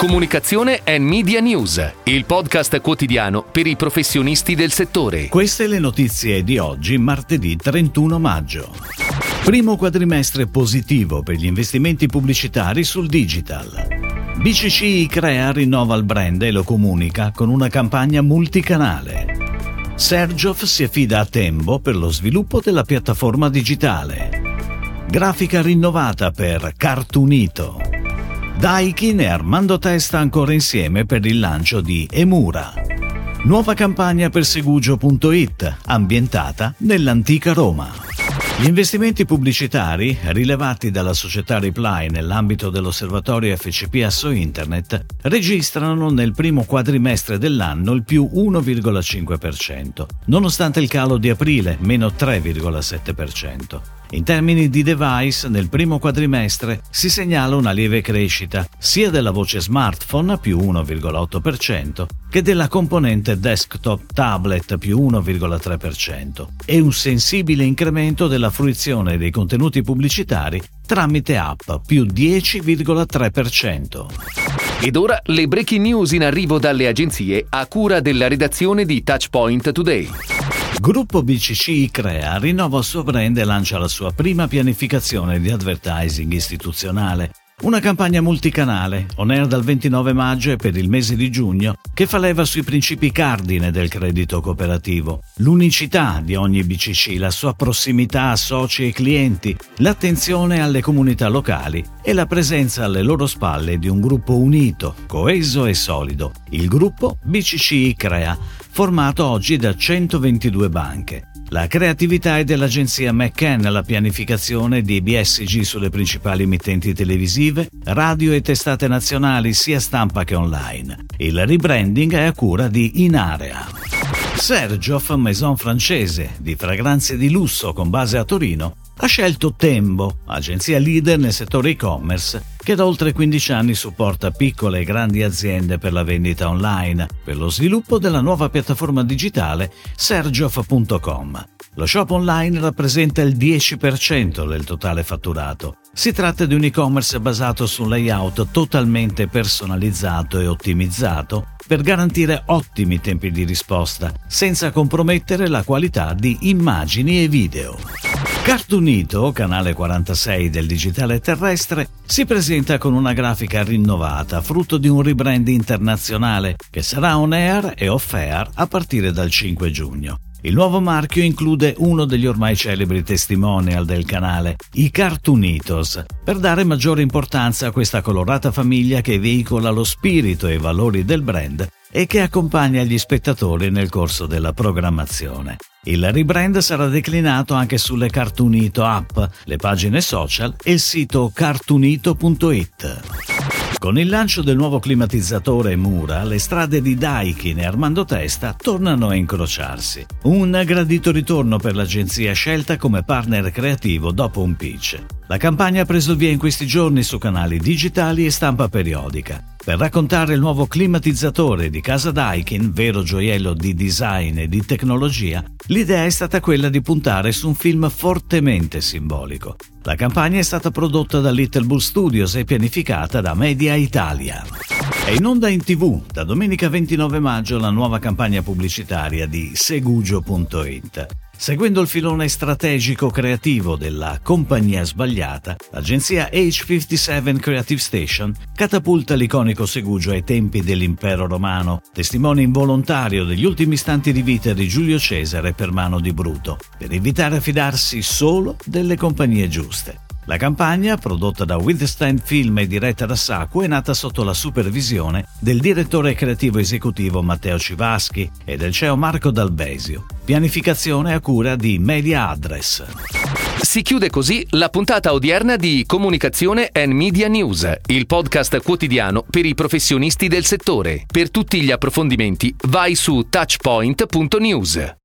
Comunicazione e Media News, il podcast quotidiano per i professionisti del settore. Queste le notizie di oggi, martedì 31 maggio. Primo quadrimestre positivo per gli investimenti pubblicitari sul digital. BCC Crea rinnova il brand e lo comunica con una campagna multicanale. Sergioff si affida a Tembo per lo sviluppo della piattaforma digitale. Grafica rinnovata per Cartoonito. Daikin e Armando Testa ancora insieme per il lancio di Emura. Nuova campagna per Segugio.it, ambientata nell'antica Roma. Gli investimenti pubblicitari, rilevati dalla società Reply nell'ambito dell'osservatorio FCP Asso Internet, registrano nel primo quadrimestre dell'anno il più 1,5%, nonostante il calo di aprile, meno 3,7%. In termini di device, nel primo quadrimestre si segnala una lieve crescita sia della voce smartphone più 1,8% che della componente desktop tablet più 1,3% e un sensibile incremento della fruizione dei contenuti pubblicitari tramite app più 10,3%. Ed ora le breaking news in arrivo dalle agenzie a cura della redazione di Touchpoint Today. Gruppo BCC Crea rinnova il suo brand e lancia la sua prima pianificazione di advertising istituzionale. Una campagna multicanale, on air dal 29 maggio e per il mese di giugno, che fa leva sui principi cardine del credito cooperativo. L'unicità di ogni BCC, la sua prossimità a soci e clienti, l'attenzione alle comunità locali e la presenza alle loro spalle di un gruppo unito, coeso e solido. Il gruppo BCC Crea formato oggi da 122 banche. La creatività è dell'agenzia McCann, la pianificazione di BSG sulle principali emittenti televisive, radio e testate nazionali sia stampa che online. Il rebranding è a cura di Inarea. Sergioff, maison francese di fragranze di lusso con base a Torino, ha scelto Tembo, agenzia leader nel settore e-commerce, che da oltre 15 anni supporta piccole e grandi aziende per la vendita online, per lo sviluppo della nuova piattaforma digitale sergioff.com. Lo shop online rappresenta il 10% del totale fatturato. Si tratta di un e-commerce basato su un layout totalmente personalizzato e ottimizzato per garantire ottimi tempi di risposta, senza compromettere la qualità di immagini e video. Cartoonito, canale 46 del digitale terrestre, si presenta con una grafica rinnovata, frutto di un rebrand internazionale che sarà on air e off air a partire dal 5 giugno. Il nuovo marchio include uno degli ormai celebri testimonial del canale, i Cartoonitos, per dare maggiore importanza a questa colorata famiglia che veicola lo spirito e i valori del brand e che accompagna gli spettatori nel corso della programmazione. Il rebrand sarà declinato anche sulle Cartoonito app, le pagine social e il sito cartoonito.it. Con il lancio del nuovo climatizzatore Mura, le strade di Daikin e Armando Testa tornano a incrociarsi. Un gradito ritorno per l'agenzia scelta come partner creativo dopo un pitch. La campagna ha preso via in questi giorni su canali digitali e stampa periodica. Per raccontare il nuovo climatizzatore di casa Daikin, vero gioiello di design e di tecnologia, l'idea è stata quella di puntare su un film fortemente simbolico. La campagna è stata prodotta da Little Bull Studios e pianificata da Media Italia. È in onda in tv da domenica 29 maggio la nuova campagna pubblicitaria di Segugio.it. Seguendo il filone strategico creativo della compagnia sbagliata, l'agenzia H57 Creative Station catapulta l'iconico Segugio ai tempi dell'impero romano, testimone involontario degli ultimi istanti di vita di Giulio Cesare per mano di Bruto, per invitare a fidarsi solo delle compagnie giuste. La campagna, prodotta da Withstand Film e diretta da Saku, è nata sotto la supervisione del direttore creativo esecutivo Matteo Civaschi e del CEO Marco Dalbesio. Pianificazione a cura di Media Address. Si chiude così la puntata odierna di Comunicazione and Media News, il podcast quotidiano per i professionisti del settore. Per tutti gli approfondimenti vai su touchpoint.news.